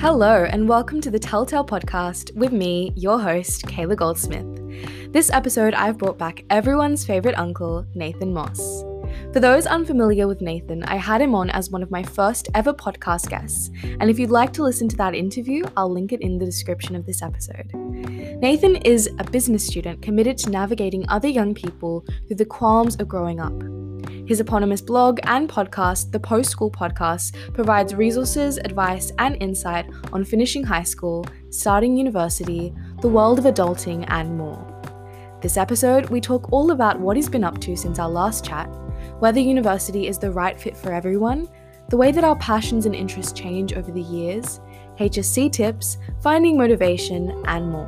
Hello, and welcome to the Telltale Podcast with me, your host, Kaela Goldsmith. This episode, I've brought back everyone's favourite uncle, Nathan Moss. For those unfamiliar with Nathan, I had him on as one of my first ever podcast guests, and if you'd like to listen to that interview, I'll link it in the description of this episode. Nathan is a business student committed to navigating other young people through the qualms of growing up. His eponymous blog and podcast, the Post School Podcast, provides resources, advice, and insight on finishing high school, starting university, the world of adulting, and more. This episode, we talk all about what he's been up to since our last chat, whether university is the right fit for everyone, the way that our passions and interests change over the years, HSC tips, finding motivation, and more.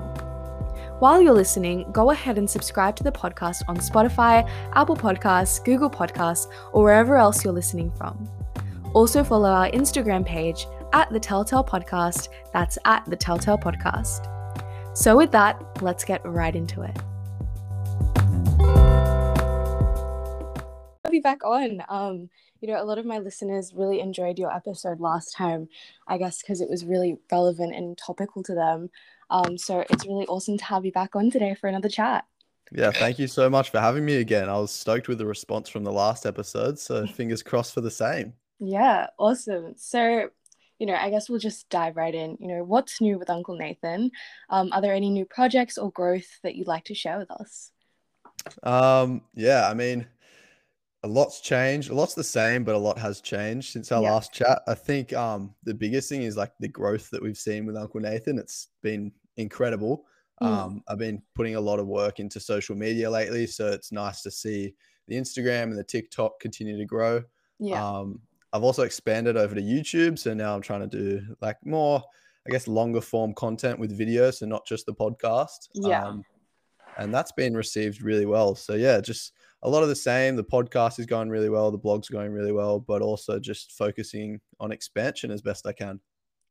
While you're listening, go ahead and subscribe to the podcast on Spotify, Apple Podcasts, Google Podcasts, or wherever else you're listening from. Also, follow our Instagram page at the Telltale Podcast. That's at the Telltale Podcast. So, with that, let's get right into it. Be back on. Um, you know, a lot of my listeners really enjoyed your episode last time, I guess, because it was really relevant and topical to them. Um, so it's really awesome to have you back on today for another chat. Yeah, thank you so much for having me again. I was stoked with the response from the last episode, so fingers crossed for the same. Yeah, awesome. So, you know, I guess we'll just dive right in. You know, what's new with Uncle Nathan? Um, are there any new projects or growth that you'd like to share with us? Um, yeah, I mean, a lot's changed. A lot's the same, but a lot has changed since our yeah. last chat. I think um the biggest thing is like the growth that we've seen with Uncle Nathan. It's been incredible. Mm. Um, I've been putting a lot of work into social media lately, so it's nice to see the Instagram and the TikTok continue to grow. Yeah. Um, I've also expanded over to YouTube, so now I'm trying to do like more, I guess, longer form content with videos, so not just the podcast. Yeah. Um, and that's been received really well. So yeah, just a lot of the same. The podcast is going really well, the blog's going really well, but also just focusing on expansion as best I can.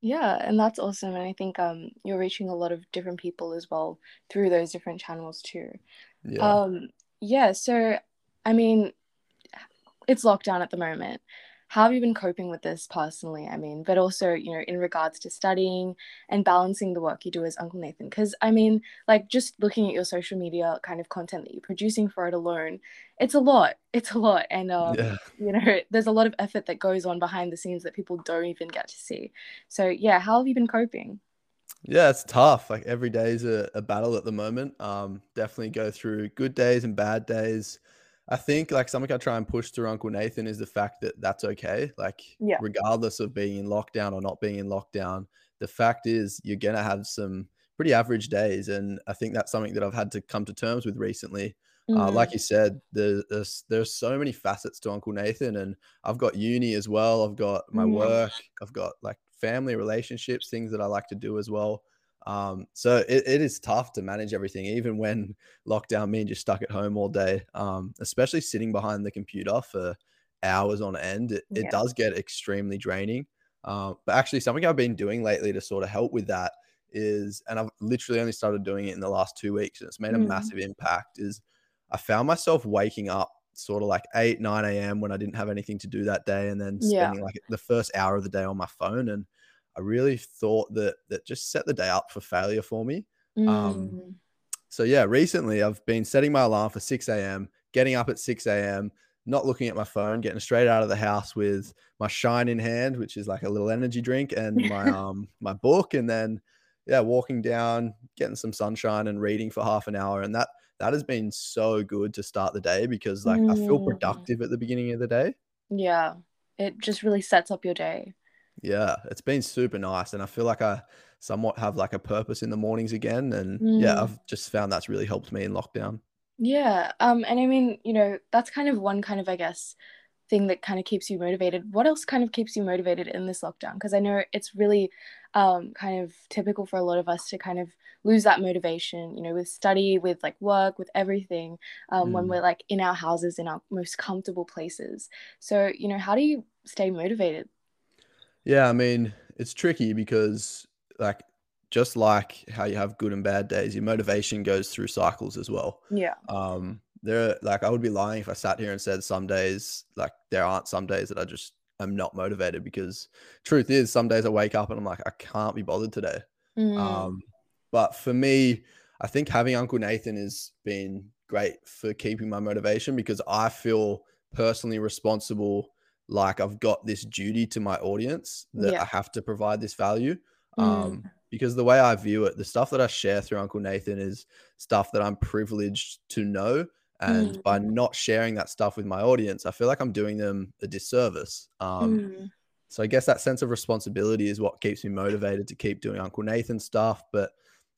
Yeah, and that's awesome. And I think um you're reaching a lot of different people as well through those different channels too. Yeah. Um yeah, so I mean it's lockdown at the moment how have you been coping with this personally i mean but also you know in regards to studying and balancing the work you do as uncle nathan because i mean like just looking at your social media kind of content that you're producing for it alone it's a lot it's a lot and um, yeah. you know there's a lot of effort that goes on behind the scenes that people don't even get to see so yeah how have you been coping yeah, it's tough. Like every day is a, a battle at the moment. Um, definitely go through good days and bad days. I think like something I try and push through Uncle Nathan is the fact that that's okay. Like, yeah. regardless of being in lockdown or not being in lockdown, the fact is you're gonna have some pretty average days, and I think that's something that I've had to come to terms with recently. Mm-hmm. Uh, like you said, there's, there's, there's so many facets to Uncle Nathan, and I've got uni as well. I've got my mm-hmm. work. I've got like family relationships, things that I like to do as well. Um, so it, it is tough to manage everything, even when lockdown means you're stuck at home all day, um, especially sitting behind the computer for hours on end. It, yeah. it does get extremely draining. Um, but actually, something I've been doing lately to sort of help with that is, and I've literally only started doing it in the last two weeks, and it's made a mm. massive impact. Is I found myself waking up sort of like 8 9 a.m when i didn't have anything to do that day and then spending yeah. like the first hour of the day on my phone and I really thought that that just set the day up for failure for me. Um, mm. Um, so yeah, recently I've been setting my alarm for 6 a.m., getting up at 6 a.m., not looking at my phone, getting straight out of the house with my shine in hand, which is like a little energy drink, and my um my book, and then yeah, walking down, getting some sunshine and reading for half an hour. And that that has been so good to start the day because like mm. I feel mm. productive at the beginning of the day. Yeah. It just really sets up your day. Yeah, it's been super nice. And I feel like I somewhat have like a purpose in the mornings again. And mm. yeah, I've just found that's really helped me in lockdown. Yeah. Um, and I mean, you know, that's kind of one kind of, I guess, thing that kind of keeps you motivated. What else kind of keeps you motivated in this lockdown? Because I know it's really um, kind of typical for a lot of us to kind of lose that motivation, you know, with study, with like work, with everything, um, mm. when we're like in our houses, in our most comfortable places. So, you know, how do you stay motivated yeah, I mean, it's tricky because like just like how you have good and bad days, your motivation goes through cycles as well. Yeah. Um there like I would be lying if I sat here and said some days like there aren't some days that I just am not motivated because truth is some days I wake up and I'm like I can't be bothered today. Mm. Um, but for me, I think having Uncle Nathan has been great for keeping my motivation because I feel personally responsible like I've got this duty to my audience that Yeah. I have to provide this value. Mm. Um, because the way I view it, the stuff that I share through Uncle Nathan is stuff that I'm privileged to know. And by Mm. not sharing that stuff with my audience, I feel like I'm doing them a disservice. Um, Mm. so I guess that sense of responsibility is what keeps me motivated to keep doing Uncle Nathan stuff. But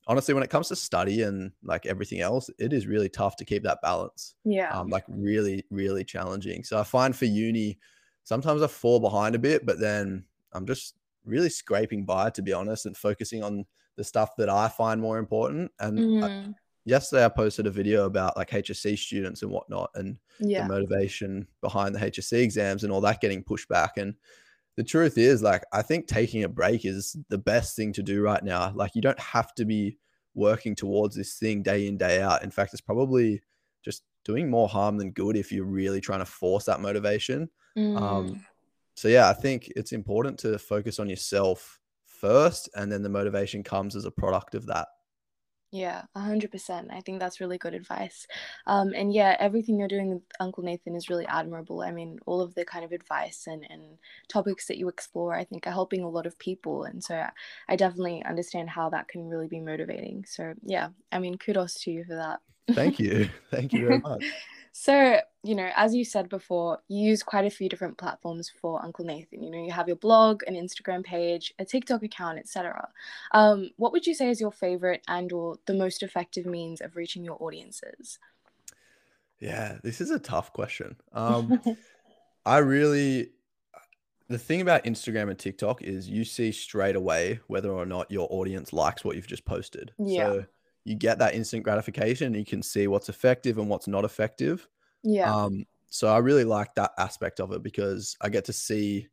honestly, when it comes to study and like everything else, it is really tough to keep that balance. yeah. Um, like really, really challenging. So I find for uni, sometimes I fall behind a bit, but then I'm just really scraping by, to be honest, and focusing on the stuff that I find more important. And I- Mm. yesterday I posted a video about like HSC students and whatnot, and yeah. the motivation behind the HSC exams and all that getting pushed back. And the truth is, like, I think taking a break is the best thing to do right now. Like, you don't have to be working towards this thing day in, day out. In fact, it's probably just doing more harm than good if you're really trying to force that motivation. Mm. Um, so, yeah, I think it's important to focus on yourself first, and then the motivation comes as a product of that. Yeah, a hundred percent. I think that's really good advice. Um, and yeah, everything you're doing with Uncle Nathan is really admirable. I mean, all of the kind of advice and, and topics that you explore, I think, are helping a lot of people. And so I, I definitely understand how that can really be motivating. So yeah, I mean, kudos to you for that. Thank you. Thank you very much. So, you know, as you said before, you use quite a few different platforms for Uncle Nathan. You know, you have your blog, an Instagram page, a TikTok account, etc. Um, what would you say is your favorite and or the most effective means of reaching your audiences? Yeah, this is a tough question. Um, I really, the thing about Instagram and TikTok is you see straight away whether or not your audience likes what you've just posted. Yeah. So you get that instant gratification and you can see what's effective and what's not effective. yeah. Um, so I really like that aspect of it because I get to see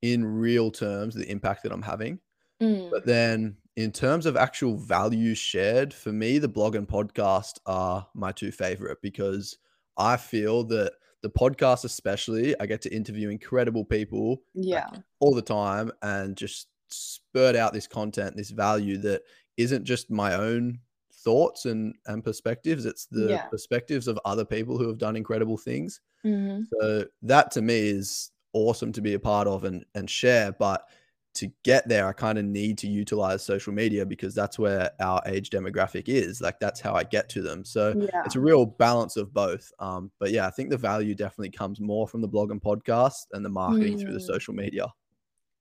in real terms the impact that I'm having. Mm, But then in terms of actual value shared, for me, the blog and podcast are my two favorite because I feel that the podcast, especially, I get to interview incredible people yeah. all the time and just spurt out this content, this value that isn't just my own thoughts and and perspectives it's the Yeah. perspectives of other people who have done incredible things hmm so that to me is awesome to be a part of and and share but to get there i kind of need to utilize social media because that's where our age demographic is like that's how i get to them so Yeah. it's a real balance of both um but yeah i think the value definitely comes more from the blog and podcast and the marketing through the Mm. social media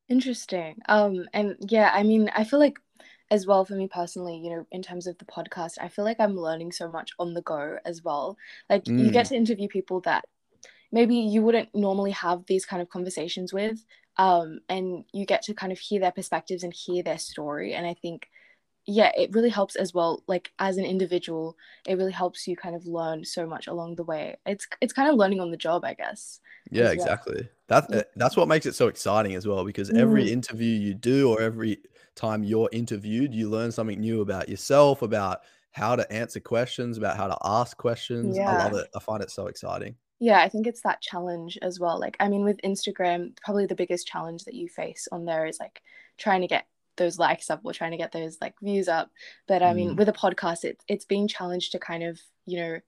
Interesting. Um, and yeah, I mean, I feel like as well for me personally, you know, in terms of the podcast, I feel like I'm learning so much on the go as well. Like you get Mm. to interview people that maybe you wouldn't normally have these kind of conversations with. Um, and you get to kind of hear their perspectives and hear their story. And I think, yeah, it really helps as well. Like as an individual, it really helps you kind of learn so much along the way. It's it's kind of learning on the job, I guess. Yeah, as well. exactly. That that's what makes it so exciting as well because every Mm. interview you do or every time you're interviewed, you learn something new about yourself, about how to answer questions, about how to ask questions. I love it. I find it so exciting. Yeah, I think it's that challenge as well. Like, I mean, with Instagram, probably the biggest challenge that you face on there is like trying to get those likes up or trying to get those like views up. But I mean, Mm. with a podcast, it, it's being challenged to kind of, you know,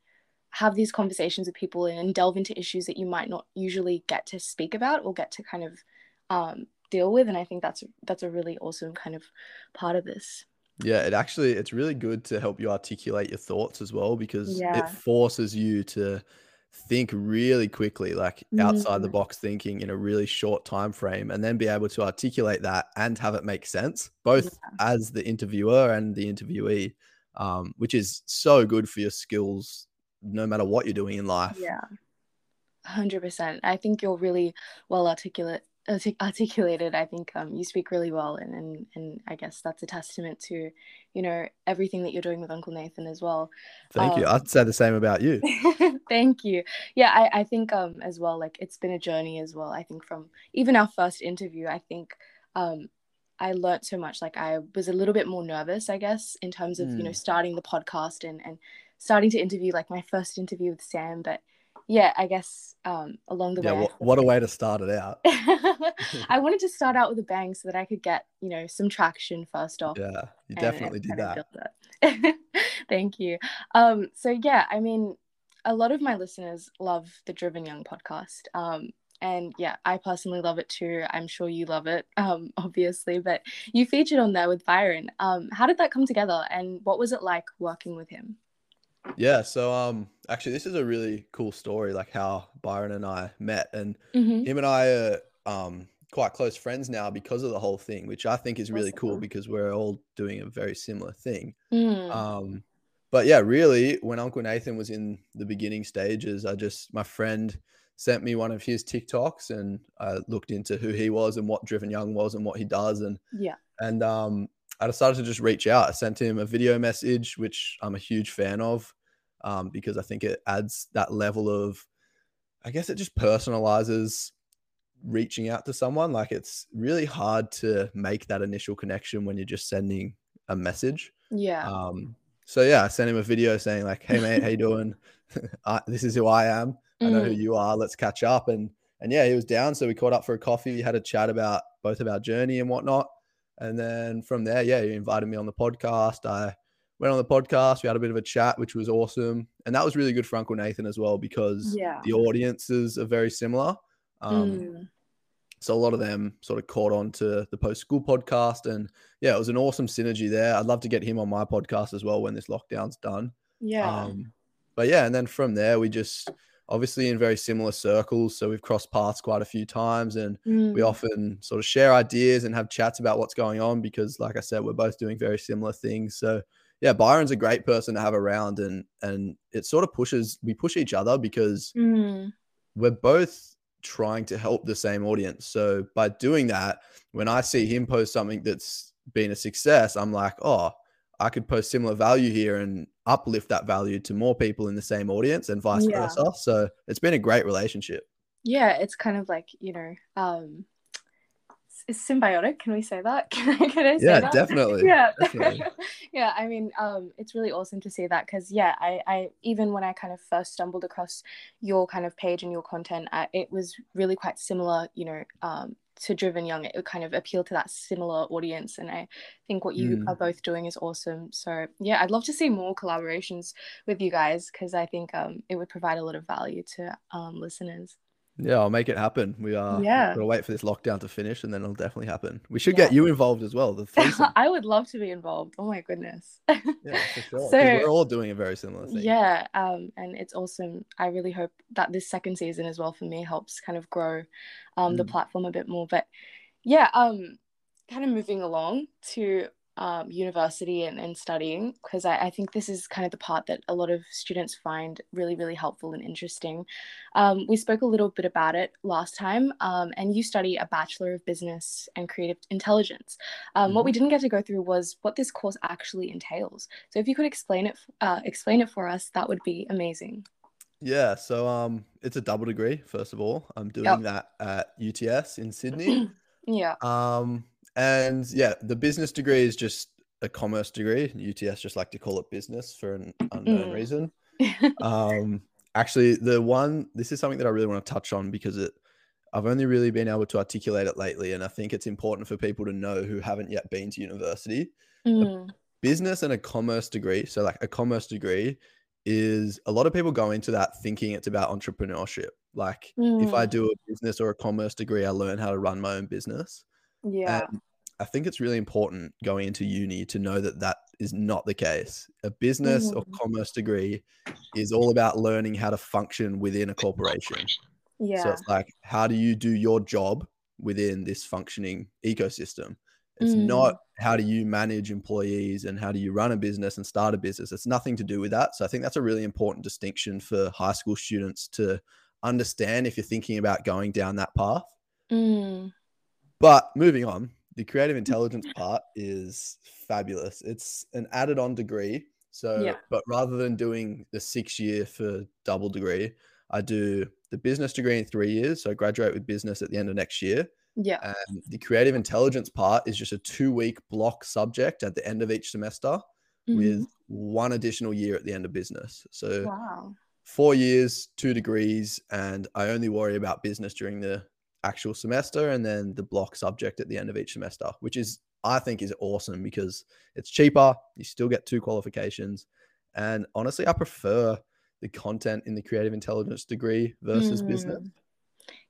have these conversations with people and delve into issues that you might not usually get to speak about or get to kind of um, deal with. And I think that's that's a really awesome kind of part of this. Yeah, it actually it's really good to help you articulate your thoughts as well because it forces you to think really quickly, like outside the Mm. box thinking in a really short time frame and then be able to articulate that and have it make sense both as the interviewer and the interviewee um, which is so good for your skills no matter what you're doing in life. Yeah, hundred percent. I think you're really well articulate, artic- articulated. I think um, you speak really well, and, and and I guess that's a testament to, you know, everything that you're doing with Uncle Nathan as well. Thank you. Um, I'd say the same about you. Thank you. Yeah, I, I think um as well, like it's been a journey as well. I think from even our first interview, I think um I learned so much. Like I was a little bit more nervous, I guess, in terms of, you know, Mm. starting the podcast and and starting to interview like my first interview with Sam. But yeah, I guess um, along the Yeah, way, what, what a way to start it out. I wanted to start out with a bang so that I could get, you know, some traction first off. Yeah, you definitely it did of that. Thank you. Um, so yeah, I mean, a lot of my listeners love the Driven Young podcast. Um, and yeah, I personally love it too. I'm sure you love it, um, obviously. But you featured on there with Byron. Um, how did that come together, and what was it like working with him? Yeah, so um actually this is a really cool story, like how Byron and I met. And Mm-hmm. him and I are um quite close friends now because of the whole thing, which I think is really cool because we're all doing a very similar thing. Mm. Um, but yeah, really, when Uncle Nathan was in the beginning stages, I just my friend sent me one of his TikToks, and I looked into who he was and what Driven Young was and what he does, and yeah. and um, I decided to just reach out. I sent him a video message, which I'm a huge fan of, um, because I think it adds that level of, I guess it just personalizes reaching out to someone. Like it's really hard to make that initial connection when you're just sending a message. Yeah. Um, so yeah, I sent him a video saying like, "Hey mate, how you doing? I, this is who I am. I know who Mm. you are. Let's catch up." And and yeah, he was down, so we caught up for a coffee. We had a chat about both of our journey and whatnot. And then from there, yeah, he invited me on the podcast. I went on the podcast. We had a bit of a chat, which was awesome, and that was really good for Uncle Nathan as well because Yeah. the audiences are very similar. Um, Mm. so a lot of them sort of caught on to the post school podcast. And yeah, it was an awesome synergy there. I'd love to get him on my podcast as well when this lockdown's done. Yeah. Um, but yeah, and then from there, we just obviously in very similar circles. So we've crossed paths quite a few times and we Mm. often sort of share ideas and have chats about what's going on because, like I said, we're both doing very similar things. So yeah, Byron's a great person to have around and and it sort of pushes we push each other because Mm. we're both trying to help the same audience. So by doing that, when I see him post something that's been a success, I'm like, oh, I could post similar value here and uplift that value to more people in the same audience and vice Yeah. versa. So it's been a great relationship. yeah it's kind of like you know um symbiotic can we say that can I, can I say Yeah, that? definitely. yeah definitely. yeah i mean um it's really awesome to see that because yeah i i even when i kind of first stumbled across your kind of page and your content I, it was really quite similar you know um to driven young it would kind of appeal to that similar audience and i think what you Mm. are both doing is awesome so yeah i'd love to see more collaborations with you guys because i think um it would provide a lot of value to um listeners Yeah, I'll make it happen. We are Yeah. We'll wait for this lockdown to finish and then it'll definitely happen. We should Yeah. get you involved as well. The. I would love to be involved. Oh my goodness. yeah, for sure. So- we're all doing a very similar thing. yeah, um, and it's awesome. I really hope that this second season as well for me helps kind of grow um, the Mm. platform a bit more. But yeah, um, kind of moving along to um, university and, and studying because I, I think this is kind of the part that a lot of students find really, really helpful and interesting. Um, we spoke a little bit about it last time, um, and you study a Bachelor of Business and Creative Intelligence. Um, What we didn't get to go through was what this course actually entails. So if you could explain it, uh, explain it for us, that would be amazing. Yeah, so um, it's a double degree. First of all, I'm doing Yep. that at UTS in Sydney. Yeah. um, and yeah, the business degree is just a commerce degree. UTS just like to call it business for an unknown Mm. reason. Um, actually, the one this is something that I really want to touch on because it I've only really been able to articulate it lately, and I think it's important for people to know who haven't yet been to university. Mm, Business and a commerce degree. So, like a commerce degree is a lot of people go into that thinking it's about entrepreneurship. Like, if I mm, do a business or a commerce degree, I learn how to run my own business. Yeah. And I think it's really important going into uni to know that that is not the case. A business or Mm. commerce degree is all about learning how to function within a corporation. Yeah. So it's like, how do you do your job within this functioning ecosystem? It's not how do you manage employees and how do you run a business and start a business. It's nothing to do with that. So I think that's a really important distinction for high school students to understand if you're thinking about going down that path. Mm, But moving on, the creative intelligence part is fabulous. It's an added on degree. So, Yeah. but rather than doing the six year for double degree, I do the business degree in three years. So, I graduate with business at the end of next year. yeah. And the creative intelligence part is just a two week block subject at the end of each semester Mhm. with one additional year at the end of business. So, Wow. four years, two degrees, and I only worry about business during the actual semester and then the block subject at the end of each semester, which is I think is awesome because it's cheaper. You still get two qualifications. And honestly, I prefer the content in the creative intelligence degree versus mm. business.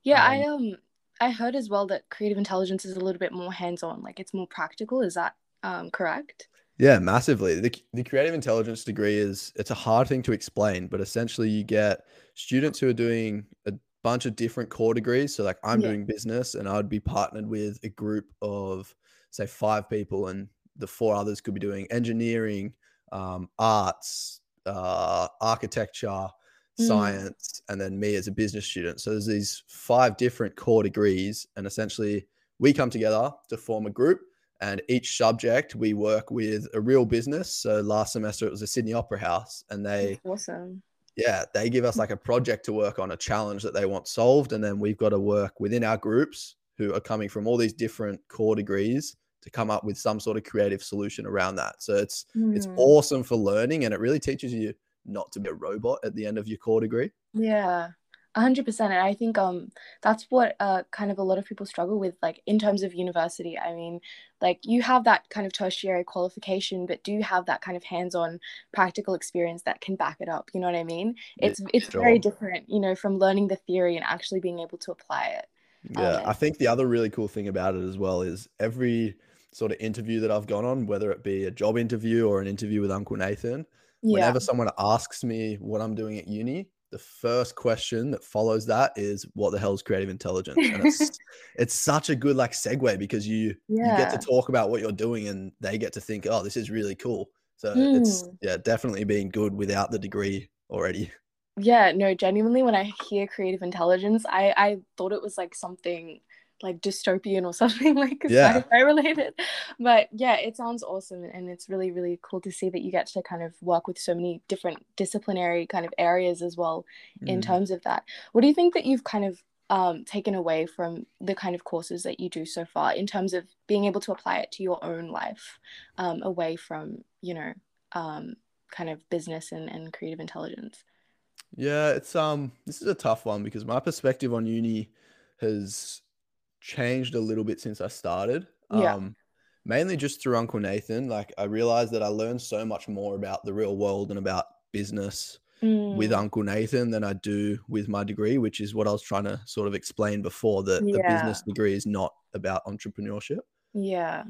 Yeah, um, I um I heard as well that creative intelligence is a little bit more hands-on, like it's more practical. Is that um correct? Yeah, massively. The, the creative intelligence degree is it's a hard thing to explain, but essentially you get students who are doing a bunch of different core degrees. So like I'm yeah. doing business and I'd be partnered with a group of say five people and the four others could be doing engineering, um, arts, uh, architecture, mm. science, and then me as a business student. So there's these five different core degrees, and essentially we come together to form a group. And each subject we work with a real business. So last semester it was a Sydney Opera House, and they awesome. Yeah, they give us like a project to work on, a challenge that they want solved, and then we've got to work within our groups who are coming from all these different core degrees to come up with some sort of creative solution around that. So it's mm. it's hmm. awesome for learning and it really teaches you not to be a robot at the end of your core degree. Yeah. 100% and i think um that's what uh kind of a lot of people struggle with like in terms of university i mean like you have that kind of tertiary qualification but do you have that kind of hands-on practical experience that can back it up you know what i mean it's yeah, it's sure. very different you know from learning the theory and actually being able to apply it yeah um, i think the other really cool thing about it as well is every sort of interview that I've gone on, whether it be a job interview or an interview with Uncle Nathan, yeah. whenever someone asks me what I'm doing at uni, the first question that follows that is what the hell is creative intelligence? And it's it's such a good like segue because you yeah. you get to talk about what you're doing and they get to think, oh, this is really cool. So mm. it's yeah, definitely being good without the degree already. Yeah, no, genuinely when I hear creative intelligence, I I thought it was like something like dystopian or something like yeah. sci-fi related but yeah it sounds awesome and it's really really cool to see that you get to kind of work with so many different disciplinary kind of areas as well mm. in terms of that what do you think that you've kind of um, taken away from the kind of courses that you do so far in terms of being able to apply it to your own life um, away from you know um, kind of business and, and creative intelligence yeah it's um this is a tough one because my perspective on uni has changed a little bit since I started. Yeah. Um, mainly just through Uncle Nathan. Like I realized that I learned so much more about the real world and about business mm. with Uncle Nathan than I do with my degree, which is what I was trying to sort of explain before that yeah. a business degree is not about entrepreneurship. Yeah.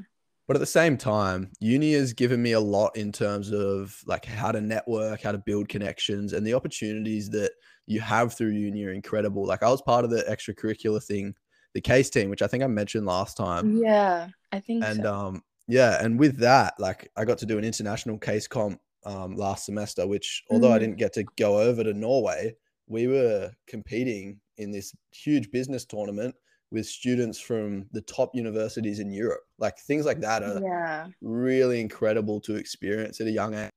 But at the same time, uni has given me a lot in terms of like how to network, how to build connections, and the opportunities that you have through uni are incredible. Like I was part of the extracurricular thing the case team, which I think I mentioned last time. Yeah, I think. And so. um, yeah, and with that, like I got to do an international case comp um last semester, which although mm. I didn't get to go over to Norway, we were competing in this huge business tournament with students from the top universities in Europe. Like things like that are yeah. really incredible to experience at a young age.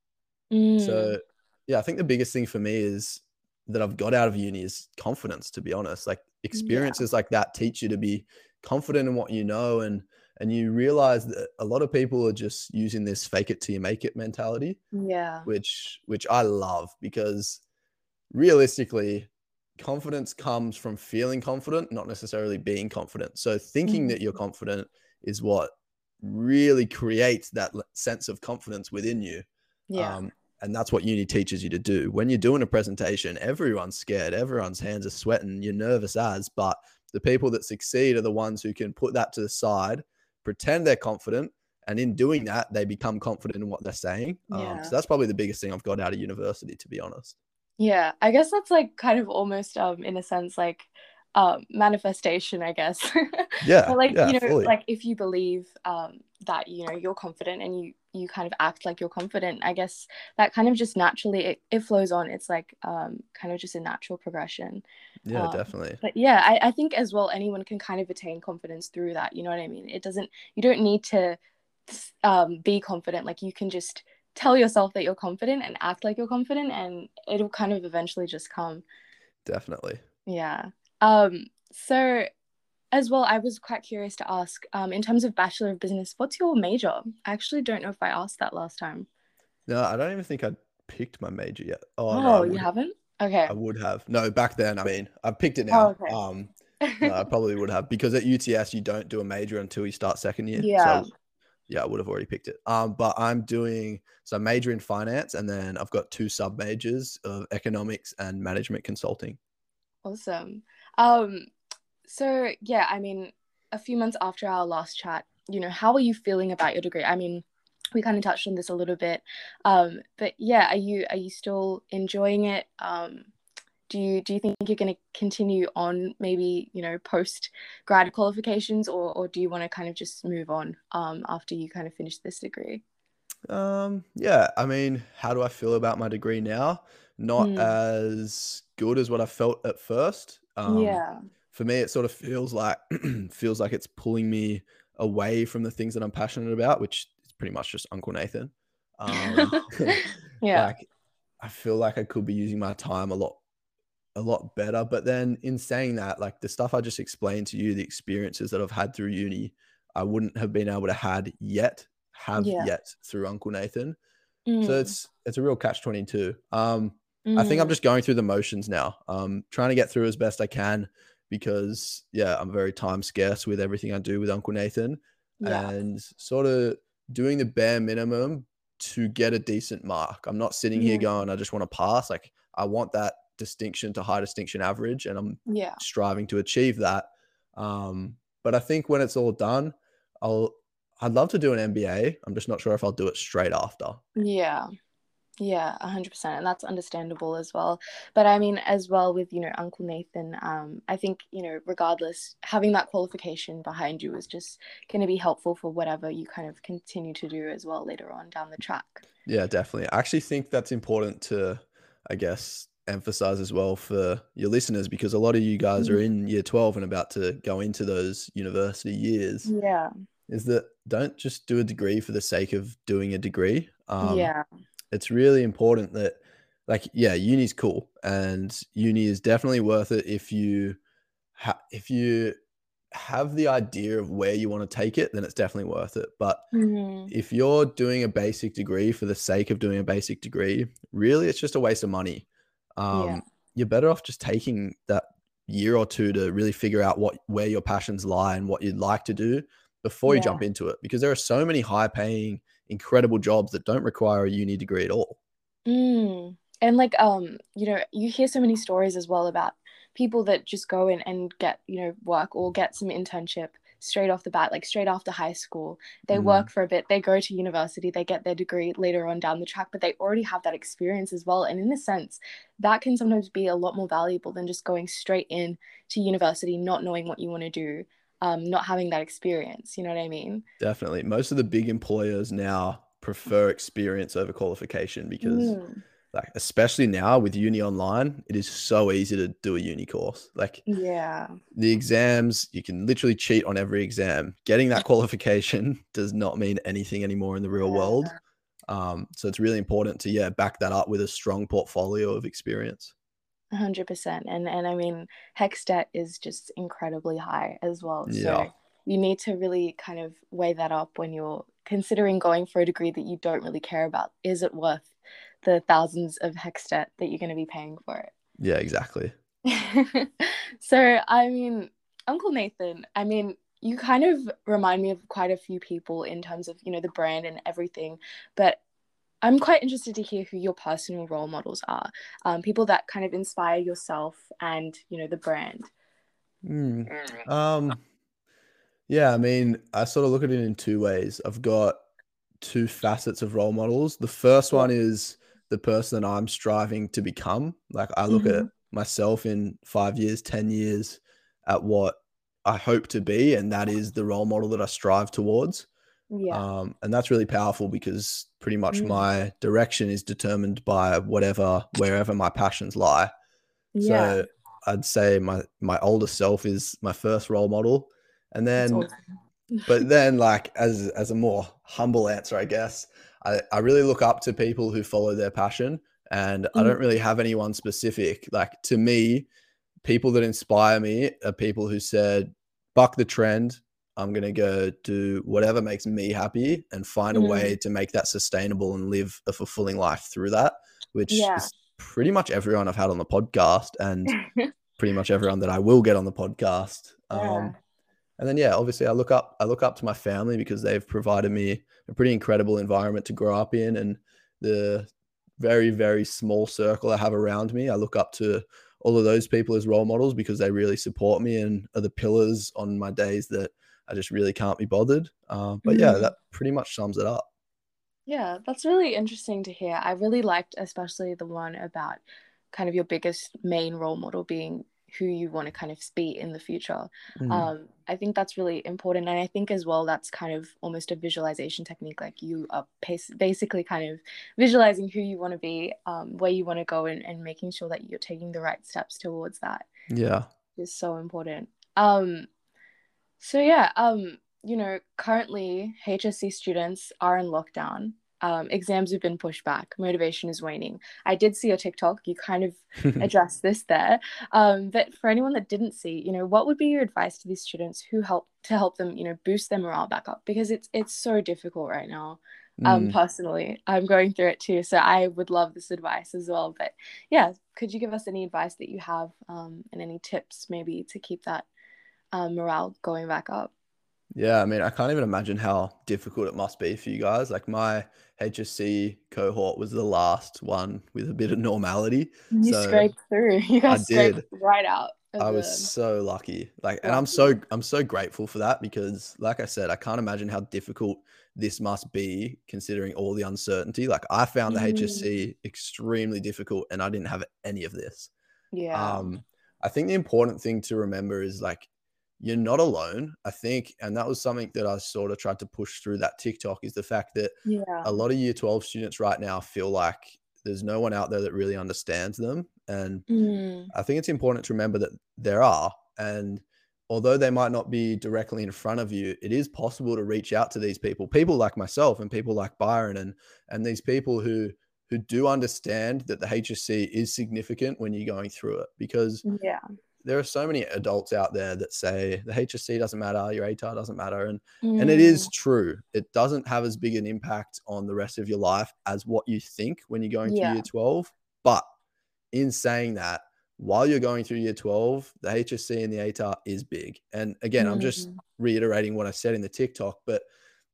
Mm. So yeah, I think the biggest thing for me is that I've got out of uni is confidence, to be honest. Like experiences yeah. like that teach you to be confident in what you know and and you realize that a lot of people are just using this fake it till you make it mentality. Yeah. Which which I love because realistically confidence comes from feeling confident, not necessarily being confident. So thinking mm-hmm. that you're confident is what really creates that sense of confidence within you. Yeah. Um, and that's what uni teaches you to do. When you're doing a presentation, everyone's scared, everyone's hands are sweating, you're nervous as, but the people that succeed are the ones who can put that to the side, pretend they're confident, and in doing that, they become confident in what they're saying. Um, yeah. Um, so that's probably the biggest thing I've got out of university, to be honest. Yeah, I guess that's like kind of almost, um, in a sense, like um, manifestation, I guess. Yeah. like yeah, you know, fully. like if you believe um, that you know you're confident and you you kind of act like you're confident, I guess that kind of just naturally it, it flows on. It's like um, kind of just a natural progression. Yeah, um, definitely. But yeah, I, I think as well anyone can kind of attain confidence through that. You know what I mean? It doesn't. You don't need to um, be confident. Like you can just tell yourself that you're confident and act like you're confident, and it'll kind of eventually just come. Definitely. Yeah. Um, so as well, I was quite curious to ask, um, in terms of Bachelor of Business, what's your major? I actually don't know if I asked that last time. No, I don't even think I picked my major yet. Oh, oh no, you haven't? Okay. I would have. No, back then, I mean, I've picked it now. Oh, okay. Um, no, I probably would have because at UTS you don't do a major until you start second year. Yeah. So yeah, I would have already picked it. Um, but I'm doing so I major in finance and then I've got two sub majors of economics and management consulting. Awesome. Um, so yeah, I mean, a few months after our last chat, you know, how are you feeling about your degree? I mean, we kind of touched on this a little bit, um, but yeah, are you are you still enjoying it? Um, do you do you think you're going to continue on maybe you know post grad qualifications, or or do you want to kind of just move on um, after you kind of finish this degree? Um, yeah, I mean, how do I feel about my degree now? Not Mm. as good as what I felt at first. Um, Yeah. for me, it sort of feels like feels like it's pulling me away from the things that I'm passionate about, which is pretty much just Uncle Nathan. Um, yeah. like I feel like I could be using my time a lot a lot better. But then in saying that, like the stuff I just explained to you, the experiences that I've had through uni, I wouldn't have been able to had yet, have Yeah. yet through Uncle Nathan. So Mm, it's it's a real catch 22. Um I think I'm mm, just going through the motions now. Um trying to get through as best I can because yeah, I'm very time scarce with everything I do with Uncle Nathan yeah. and sort of doing the bare minimum to get a decent mark. I'm not sitting here Mm, going, I just want to pass. Like I want that distinction to high distinction average, and I'm yeah. striving to achieve that. Um, but I think when it's all done, I'll I'd love to do an MBA. I'm just not sure if I'll do it straight after. Yeah. Yeah, a hundred percent, and that's understandable as well. But I mean, as well with you know Uncle Nathan, um, I think you know regardless, having that qualification behind you is just going to be helpful for whatever you kind of continue to do as well later on down the track. Yeah, definitely. I actually think that's important to, I guess, emphasize as well for your listeners because a lot of you guys are Mhm. in year 12 and about to go into those university years. Yeah, is that don't just do a degree for the sake of doing a degree. Um, yeah, it's really important that, like, yeah, uni's cool, and uni is definitely worth it if you ha- if you have the idea of where you want to take it, then it's definitely worth it. But Mhm. if you're doing a basic degree for the sake of doing a basic degree, really, it's just a waste of money. yeah, Um, you're better off just taking that year or two to really figure out what where your passions lie and what you'd like to do before you jump into it because there are so many high paying incredible jobs that don't require a uni degree at all Mm. And like um, you know, you hear so many stories as well about people that just go in and get, you know, work or get some internship straight off the bat, like straight after high school. They Mm, work for a bit, they go to university, they get their degree later on down the track, but they already have that experience as well. And in a sense, that can sometimes be a lot more valuable than just going straight in to university, not knowing what you want to do, um, not having that experience. You know what I mean? definitely most of the big employers now prefer experience over qualification because Mm. like especially now with uni online it is so easy to do a uni course like Yeah. the exams you can literally cheat on every exam getting that qualification does not mean anything anymore in the real world um, so it's really important to yeah back that up with a strong portfolio of experience A hundred percent. And and I mean, HECS debt is just incredibly high as well. Yeah. So you need to really kind of weigh that up when you're considering going for a degree that you don't really care about. Is it worth the thousands of HECS debt that you're going to be paying for it? yeah exactly so I mean, Uncle Nathan, I mean, you kind of remind me of quite a few people in terms of, you know, the brand and everything. But I'm quite interested to hear who your personal role models are. Um, people that kind of inspire yourself and you know the brand. Hmm. Um, yeah, I mean, I sort of look at it in two ways. I've got two facets of role models. The first one is the person that I'm striving to become. Like I look at Mhm. myself in five years, 10 years at what I hope to be, and that is the role model that I strive towards. Yeah. Um, and that's really powerful because pretty much Mm. my direction is determined by whatever, wherever my passions lie. yeah. So I'd say my my older self is my first role model, and then awesome. but then like as as a more humble answer, I guess I I really look up to people who follow their passion, and I Mm. don't really have anyone specific. Like to me, people that inspire me are people who said, "Buck the trend." I'm gonna go do whatever makes me happy and find a Mm. way to make that sustainable and live a fulfilling life through that, which Yeah. is pretty much everyone I've had on the podcast and pretty much everyone that I will get on the podcast. Um, yeah. And then yeah, obviously I look up I look up to my family because they've provided me a pretty incredible environment to grow up in and the very very small circle I have around me. I look up to all of those people as role models because they really support me and are the pillars on my days that I just really can't be bothered. Uh, but mm-hmm. yeah, that pretty much sums it up. Yeah, that's really interesting to hear. I really liked, especially the one about kind of your biggest main role model being who you want to kind of be in the future. Mm. Um, I think that's really important. And I think as well, that's kind of almost a visualization technique. Like you are basically kind of visualizing who you want to be, um, where you want to go, and, and making sure that you're taking the right steps towards that. Yeah. Is so important. Um, so yeah, um, you know, currently HSC students are in lockdown. Um, exams have been pushed back. Motivation is waning. I did see your TikTok. You kind of addressed this there. Um, but for anyone that didn't see, you know, what would be your advice to these students who help to help them, you know, boost their morale back up? Because it's it's so difficult right now. Um, mm. personally, I'm going through it too. So I would love this advice as well. But yeah, could you give us any advice that you have um, and any tips maybe to keep that um, morale going back up? Yeah, I mean, I can't even imagine how difficult it must be for you guys. Like my HSC cohort was the last one with a bit of normality. You so scraped through. You guys I scraped did. right out. I was so lucky. Like, and I'm so I'm so grateful for that because, like I said, I can't imagine how difficult this must be considering all the uncertainty. Like, I found the mm. HSC extremely difficult, and I didn't have any of this. Yeah. Um, I think the important thing to remember is like you're not alone. I think, and that was something that I sort of tried to push through that TikTok is the fact that yeah. a lot of year 12 students right now feel like there's no one out there that really understands them. And mm. I think it's important to remember that there are. And although they might not be directly in front of you, it is possible to reach out to these people, people like myself and people like Byron and and these people who who do understand that the HSC is significant when you're going through it because yeah there are so many adults out there that say the HSC doesn't matter, your ATAR doesn't matter, and mm. and it is mm. true. It doesn't have as big an impact on the rest of your life as what you think when you're going yeah. through year 12. But in saying that, while you're going through year 12, the HSC and the ATAR is big. And again, mm. I'm just mm. reiterating what I said in the TikTok, but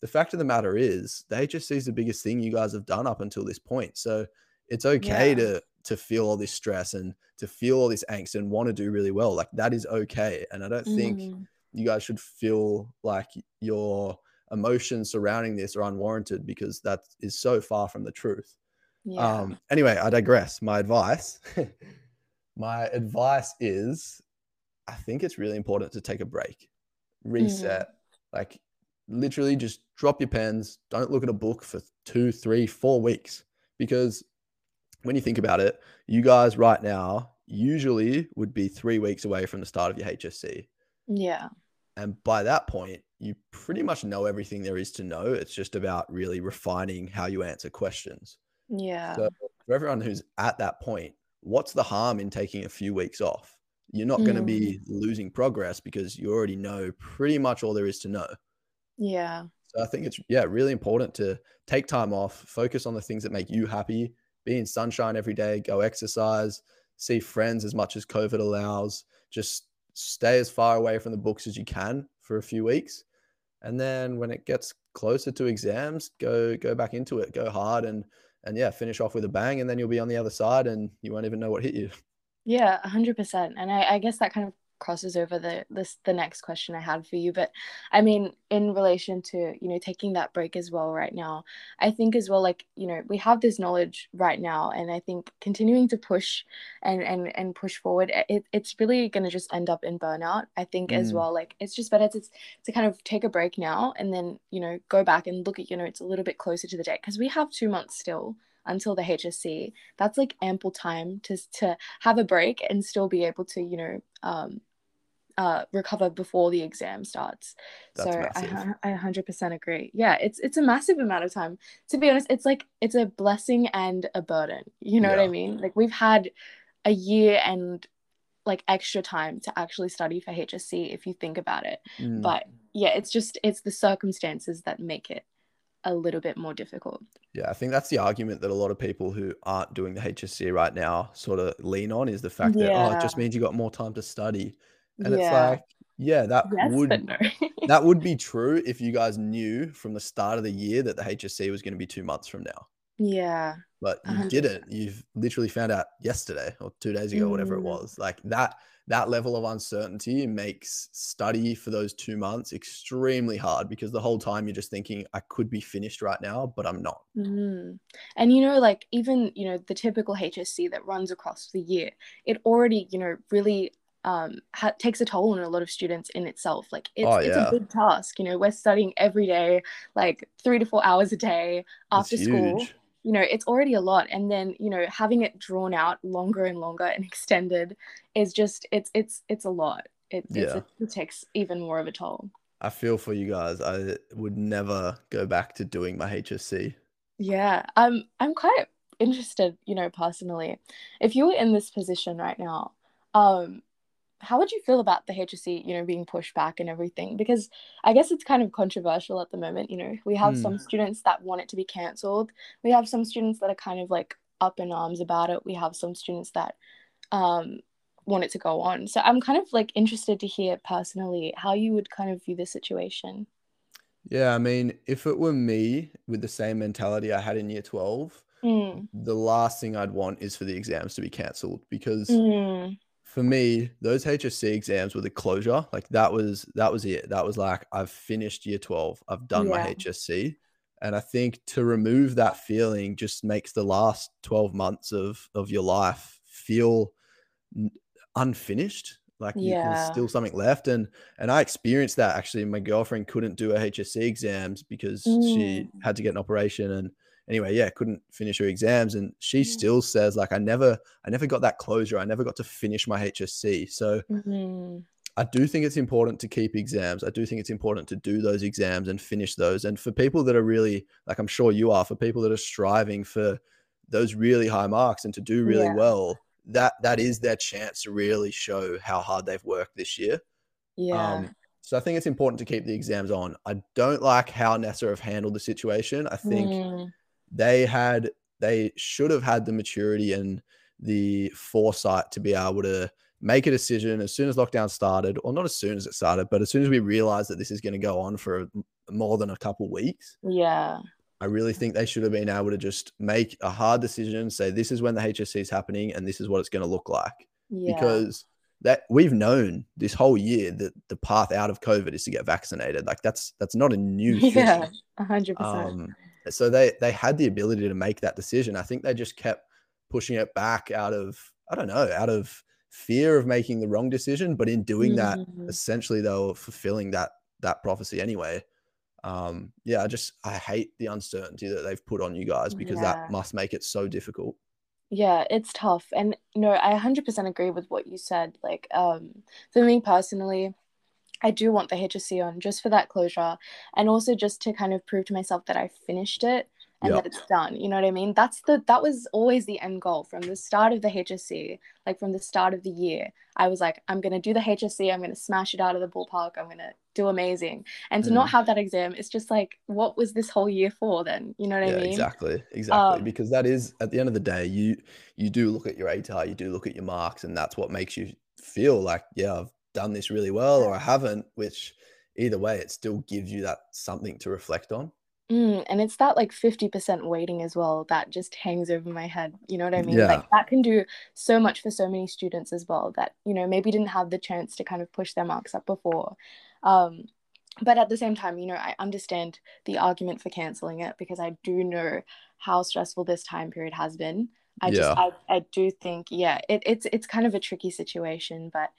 the fact of the matter is the HSC is the biggest thing you guys have done up until this point. So it's okay yeah. to to feel all this stress and to feel all this angst and want to do really well. Like that is okay. And I don't mm. think you guys should feel like your emotions surrounding this are unwarranted because that is so far from the truth. Yeah. Um, anyway, I digress. My advice, my advice is I think it's really important to take a break, reset, mm. like literally just drop your pens. Don't look at a book for two, three, four weeks because when you think about it, you guys right now usually would be three weeks away from the start of your HSC. Yeah. And by that point, you pretty much know everything there is to know. It's just about really refining how you answer questions. Yeah. So for everyone who's at that point, what's the harm in taking a few weeks off? You're not mm. going to be losing progress because you already know pretty much all there is to know. Yeah. So I think it's yeah, really important to take time off, focus on the things that make you happy, be in sunshine every day, go exercise, see friends as much as COVID allows, just stay as far away from the books as you can for a few weeks. And then when it gets closer to exams, go go back into it, go hard and and yeah, finish off with a bang and then you'll be on the other side and you won't even know what hit you. Yeah, 100%. And I, I guess that kind of crosses over the this the next question I had for you. But I mean, in relation to you know taking that break as well right now, I think as well like you know we have this knowledge right now, and I think continuing to push and and and push forward, it, it's really gonna just end up in burnout. I think mm. as well like it's just better to to kind of take a break now and then you know go back and look at your notes a little bit closer to the date because we have two months still until the HSC. That's like ample time to to have a break and still be able to you know um, uh, recover before the exam starts. That's so I, I 100% agree. Yeah, it's it's a massive amount of time. To be honest, it's like it's a blessing and a burden. You know yeah. what I mean? Like we've had a year and like extra time to actually study for HSC if you think about it. Mm. But yeah, it's just it's the circumstances that make it a little bit more difficult. Yeah, I think that's the argument that a lot of people who aren't doing the HSC right now sort of lean on is the fact that oh, it just means you got more time to study. And it's like, yeah, that Yes, would no. that would be true if you guys knew from the start of the year that the HSC was going to be two months from now. Yeah. But you hundred didn't. You've literally found out yesterday or two days ago, whatever it Mm. was. Like that that level of uncertainty makes study for those two months extremely hard because the whole time you're just thinking, I could be finished right now, but I'm not. Mhm. And you know, like even you know the typical HSC that runs across the year, it already you know really um ha- takes a toll on a lot of students in itself. Like it's Oh it's a yeah. big task. You know, we're studying every day, like three to four hours a day after school. You know, it's already a lot, and then you know having it drawn out longer and longer and extended is just it's it's it's a lot. It it's Yeah. a, it takes even more of a toll. I feel for you guys. I would never go back to doing my HSC. Yeah, I'm I'm quite interested, you know, personally. If you were in this position right now, um, how would you feel about the HSC, you know, being pushed back and everything? Because I guess it's kind of controversial at the moment, you know. We have Hmm. some students that want it to be cancelled. We have some students that are kind of like up in arms about it. We have some students that um want it to go on. So I'm kind of like interested to hear personally how you would kind of view the situation. Yeah, I mean, if it were me with the same mentality I had in year 12, Mm, the last thing I'd want is for the exams to be cancelled because mm, for me, those HSC exams were the closure. Like that was that was it. That was like I've finished year 12. I've done my HSC. And I think to remove that feeling just makes the last 12 months of of your life feel unfinished. Like you, there's still something left. And and I experienced that actually. My girlfriend couldn't do her HSC exams because she Mm, had to get an operation and anyway, yeah, couldn't finish her exams. And she mm, still says, like, I never I never got that closure. I never got to finish my HSC. So mhm. I do think it's important to keep exams. I do think it's important to do those exams and finish those. And for people that are really, like I'm sure you are, for people that are striving for those really high marks and to do really Yeah, well, that that is their chance to really show how hard they've worked this year. yeah, Um, so I think it's important to keep the exams on. I don't like how NESA have handled the situation. I think mm, they had they should have had the maturity and the foresight to be able to make a decision as soon as lockdown started or not as soon as it started but as soon as we realized that this is going to go on for more than a couple weeks. Yeah, i really think they should have been able to just make a hard decision say this is when the hsc is happening and this is what it's going to look like. Yeah, because that we've known this whole year that the path out of covid is to get vaccinated. Like that's that's not a new yeah, thing. a hundred percent. Um, so they they had the ability to make that decision. I think they just kept pushing it back out of I don't know out of fear of making the wrong decision, but in doing that, Mm, essentially they were fulfilling that that prophecy anyway. Um, yeah, I just I hate the uncertainty that they've put on you guys because yeah, that must make it so difficult. yeah, it's tough. And no, I hundred percent agree with what you said. Like, um, for me personally, I do want the HSC on just for that closure and also just to kind of prove to myself that I finished it and Yeah, that it's done. You know what I mean? That's the that was always the end goal from the start of the HSC, like from the start of the year. I was like, I'm gonna do the HSC, I'm gonna smash it out of the ballpark, I'm gonna do amazing. And to not Mm. have that exam, it's just like, what was this whole year for then? You know what I yeah, mean? exactly, exactly. Um, Because that is at the end of the day, you you do look at your ATAR, you do look at your marks, and that's what makes you feel like, yeah, I've done this really well, or I haven't. Which either way, it still gives you that something to reflect on. Mm, and it's that like 50% weighting as well that just hangs over my head. You know what I mean? Yeah, Like that can do so much for so many students as well that, you know, maybe didn't have the chance to kind of push their marks up before. Um, but at the same time, you know, I understand the argument for canceling it because I do know how stressful this time period has been. I just I, I do think, yeah, it, it's it's kind of a tricky situation, but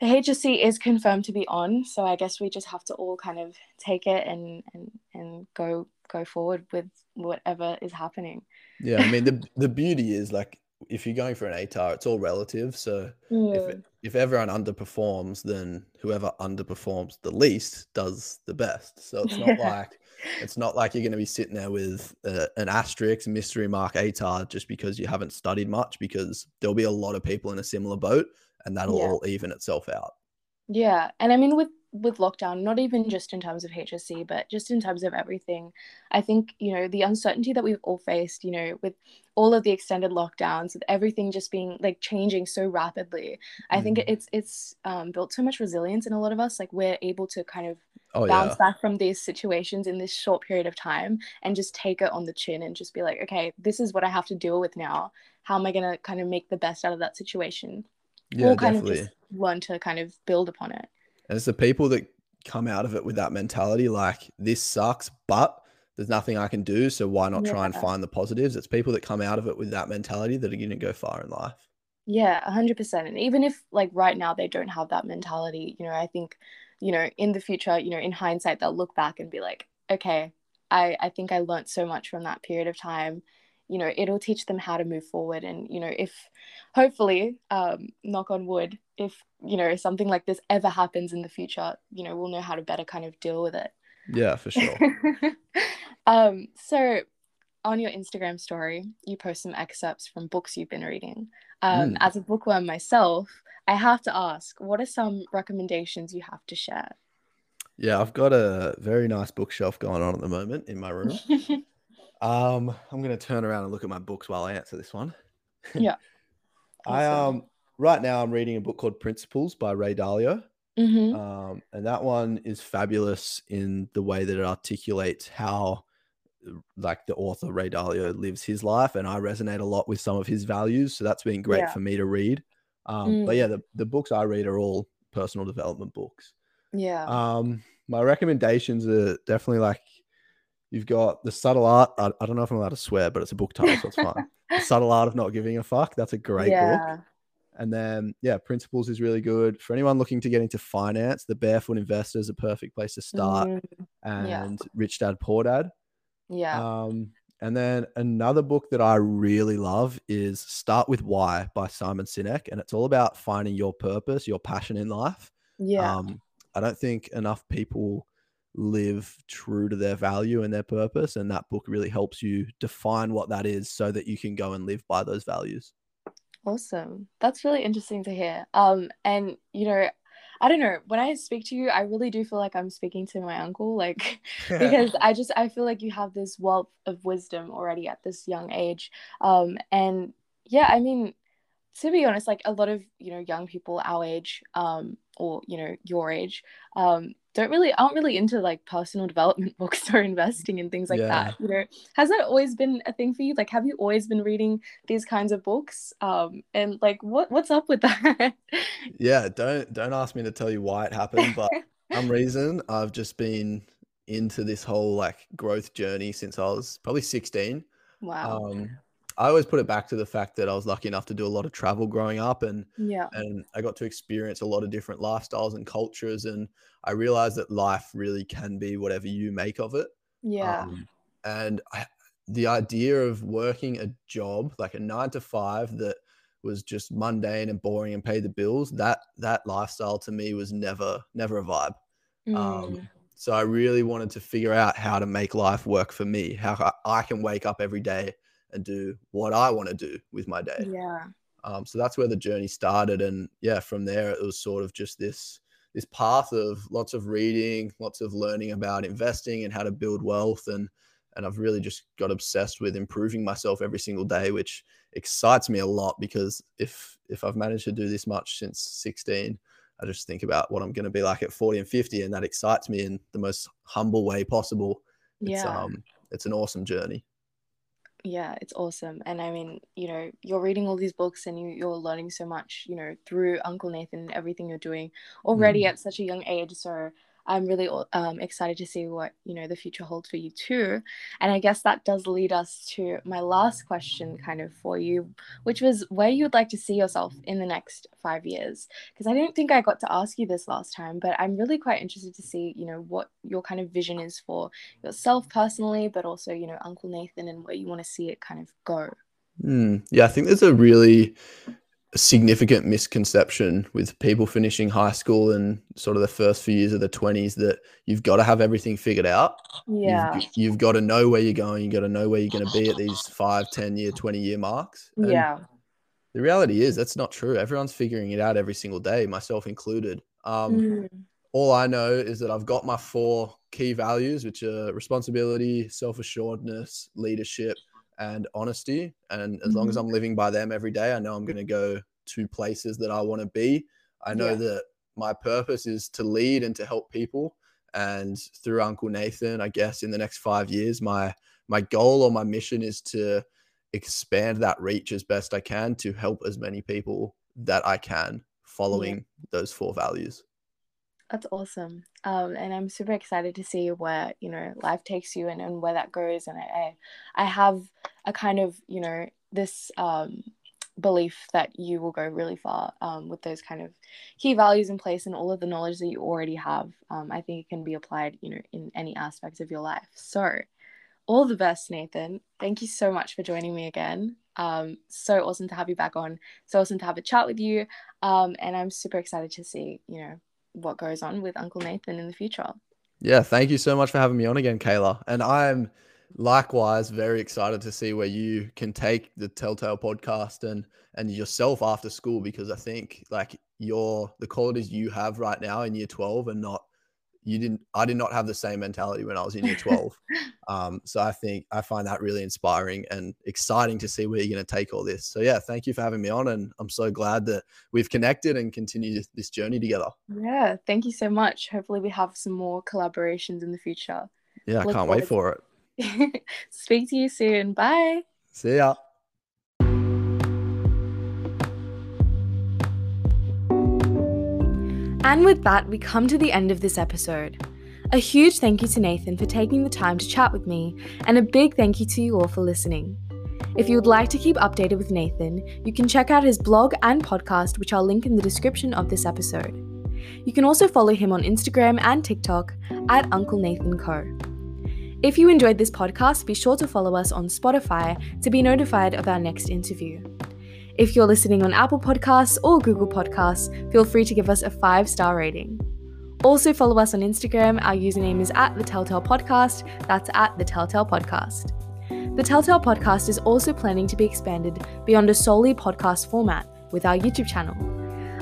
the HSC is confirmed to be on, so I guess we just have to all kind of take it and and and go go forward with whatever is happening. yeah. I mean, the the beauty is like if you're going for an ATAR, it's all relative. So if if everyone underperforms, then whoever underperforms the least does the best. So it's not like it's not like you're going to be sitting there with uh, an asterisk mystery mark ATAR just because you haven't studied much, because there'll be a lot of people in a similar boat, and that'll yeah, all even itself out. yeah. And I mean, with with lockdown, not even just in terms of HSC, but just in terms of everything. I think, you know, the uncertainty that we've all faced, you know, with all of the extended lockdowns, with everything just being like changing so rapidly, I think Mm. it's it's um, built so much resilience in a lot of us. Like we're able to kind of Oh bounce yeah. back from these situations in this short period of time and just take it on the chin and just be like, okay, this is what I have to deal with now. How am I gonna kind of make the best out of that situation? Yeah, or kind definitely. of just learn to kind of build upon it. And it's the people that come out of it with that mentality like this sucks, but there's nothing I can do. So why not try and find the positives? It's people that come out of it with that mentality that are going to go far in life. Yeah, a hundred percent. And even if like right now they don't have that mentality, you know, I think, you know, in the future, you know, in hindsight, they'll look back and be like, okay, I I think I learned so much from that period of time. You know, it'll teach them how to move forward. And you know, if hopefully, um, knock on wood, if you know something like this ever happens in the future, you know, we'll know how to better kind of deal with it. Yeah, for sure. um, so on your Instagram story, you post some excerpts from books you've been reading. Um, Mm. As a bookworm myself, I have to ask, what are some recommendations you have to share? yeah, I've got a very nice bookshelf going on at the moment in my room. Um, I'm going to turn around and look at my books while I answer this one. Yeah. I um right now I'm reading a book called Principles by Ray Dalio. hmm Um, and that one is fabulous in the way that it articulates how like the author Ray Dalio lives his life and I resonate a lot with some of his values. So that's been great Yeah. for me to read. Um, but Mm. yeah, the, the books I read are all personal development books. Yeah. Um, my recommendations are definitely like you've got the subtle art. I, I don't know if I'm allowed to swear, but it's a book title, so it's fine. the subtle art of not giving a fuck. That's a great book. And then, yeah, Principles is really good for anyone looking to get into finance. The Barefoot Investor is a perfect place to start, Mm, yeah. and Rich Dad Poor Dad. yeah. Um, and then another book that I really love is Start with Why by Simon Sinek, and it's all about finding your purpose, your passion in life. yeah. Um, I don't think enough people live true to their value and their purpose, and that book really helps you define what that is, so that you can go and live by those values. Awesome. That's really interesting to hear. Um, and you know, I don't know, when I speak to you, I really do feel like I'm speaking to my uncle, like because I just I feel like you have this wealth of wisdom already at this young age. Um, and yeah, I mean, to be honest, like a lot of, you know, young people our age, um, or you know, your age, um, don't really aren't really into like personal development books or investing and things like Yeah. that. You know, has that always been a thing for you? Like, have you always been reading these kinds of books? Um, and like, what what's up with that? Yeah, don't don't ask me to tell you why it happened, but some reason I've just been into this whole like growth journey since I was probably 16. wow. Um, I always put it back to the fact that I was lucky enough to do a lot of travel growing up and yeah. and I got to experience a lot of different lifestyles and cultures and I realized that life really can be whatever you make of it. Yeah. Um, and I, the idea of working a job like a nine to five that was just mundane and boring and paid the bills, that that lifestyle to me was never never a vibe. Mm, Um, so I really wanted to figure out how to make life work for me, how I can wake up every day and do what I want to do with my day. yeah. Um, so that's where the journey started, and yeah, from there it was sort of just this this path of lots of reading, lots of learning about investing and how to build wealth, and and I've really just got obsessed with improving myself every single day, which excites me a lot because if if I've managed to do this much since 16, I just think about what I'm going to be like at 40 and 50, and that excites me in the most humble way possible. It's Yeah. um it's an awesome journey. Yeah, it's awesome. And I mean, you know, you're reading all these books and you, you're learning so much, you know, through Uncle Nathan and everything you're doing already Mm. at such a young age. So I'm really um, excited to see what, you know, the future holds for you too. And I guess that does lead us to my last question kind of for you, which was where you'd like to see yourself in the next five years. Because I don't think I got to ask you this last time, but I'm really quite interested to see, you know, what your kind of vision is for yourself personally, but also, you know, Uncle Nathan and where you want to see it kind of go. Mm, yeah, I think there's a really significant misconception with people finishing high school and sort of the first few years of the 20s that you've got to have everything figured out. Yeah. You've, you've got to know where you're going. You've got to know where you're going to be at these five, 10 year, 20 year marks. And Yeah. The reality is that's not true. Everyone's figuring it out every single day, myself included. Um, Mm, all I know is that I've got my four key values, which are responsibility, self assuredness, leadership, and honesty. And as mm-hmm. long as mm-hmm. I'm living by them every day, I know I'm going to go to places that I want to be. I know yeah. that my purpose is to lead and to help people. And through Uncle Nathan, I guess in the next five years, my my goal or my mission is to expand that reach as best I can to help as many people that I can following yeah. those four values. That's awesome. Um, and I'm super excited to see where, you know, life takes you and, and where that goes. And I, I, have a kind of, you know, this um, belief that you will go really far um, with those kind of key values in place and all of the knowledge that you already have. Um, I think it can be applied, you know, in any aspect of your life. So, all the best, Nathan. Thank you so much for joining me again. Um, so awesome to have you back on. So awesome to have a chat with you. Um, and I'm super excited to see, you know, what goes on with Uncle Nathan in the future. Yeah, thank you so much for having me on again, Kaela. And I'm likewise very excited to see where you can take the Telltale podcast and and yourself after school because I think like your the qualities you have right now in year 12 and not you didn't i did not have the same mentality when i was in year 12 um, so i think i find that really inspiring and exciting to see where you're going to take all this. So yeah thank you for having me on and i'm so glad that we've connected and continue this journey together. Yeah thank you so much. Hopefully we have some more collaborations in the future. Yeah Look i can't wait for it. Speak to you soon. Bye. See ya And with that, we come to the end of this episode. A huge thank you to Nathan for taking the time to chat with me, and a big thank you to you all for listening. If you would like to keep updated with Nathan, you can check out his blog and podcast, which I'll link in the description of this episode. You can also follow him on Instagram and TikTok at Uncle Nathan Co. If you enjoyed this podcast, be sure to follow us on Spotify to be notified of our next interview. If you're listening on Apple Podcasts or Google Podcasts, feel free to give us a five star rating. Also, follow us on Instagram. Our username is at the Telltale Podcast. That's at the Telltale Podcast. The Telltale Podcast is also planning to be expanded beyond a solely podcast format with our YouTube channel.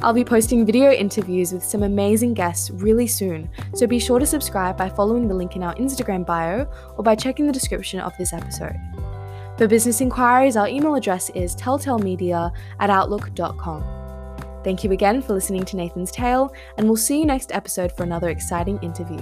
I'll be posting video interviews with some amazing guests really soon, so be sure to subscribe by following the link in our Instagram bio or by checking the description of this episode. For business inquiries, our email address is telltalemedia at outlook.com. Thank you again for listening to Nathan's Tale, and we'll see you next episode for another exciting interview.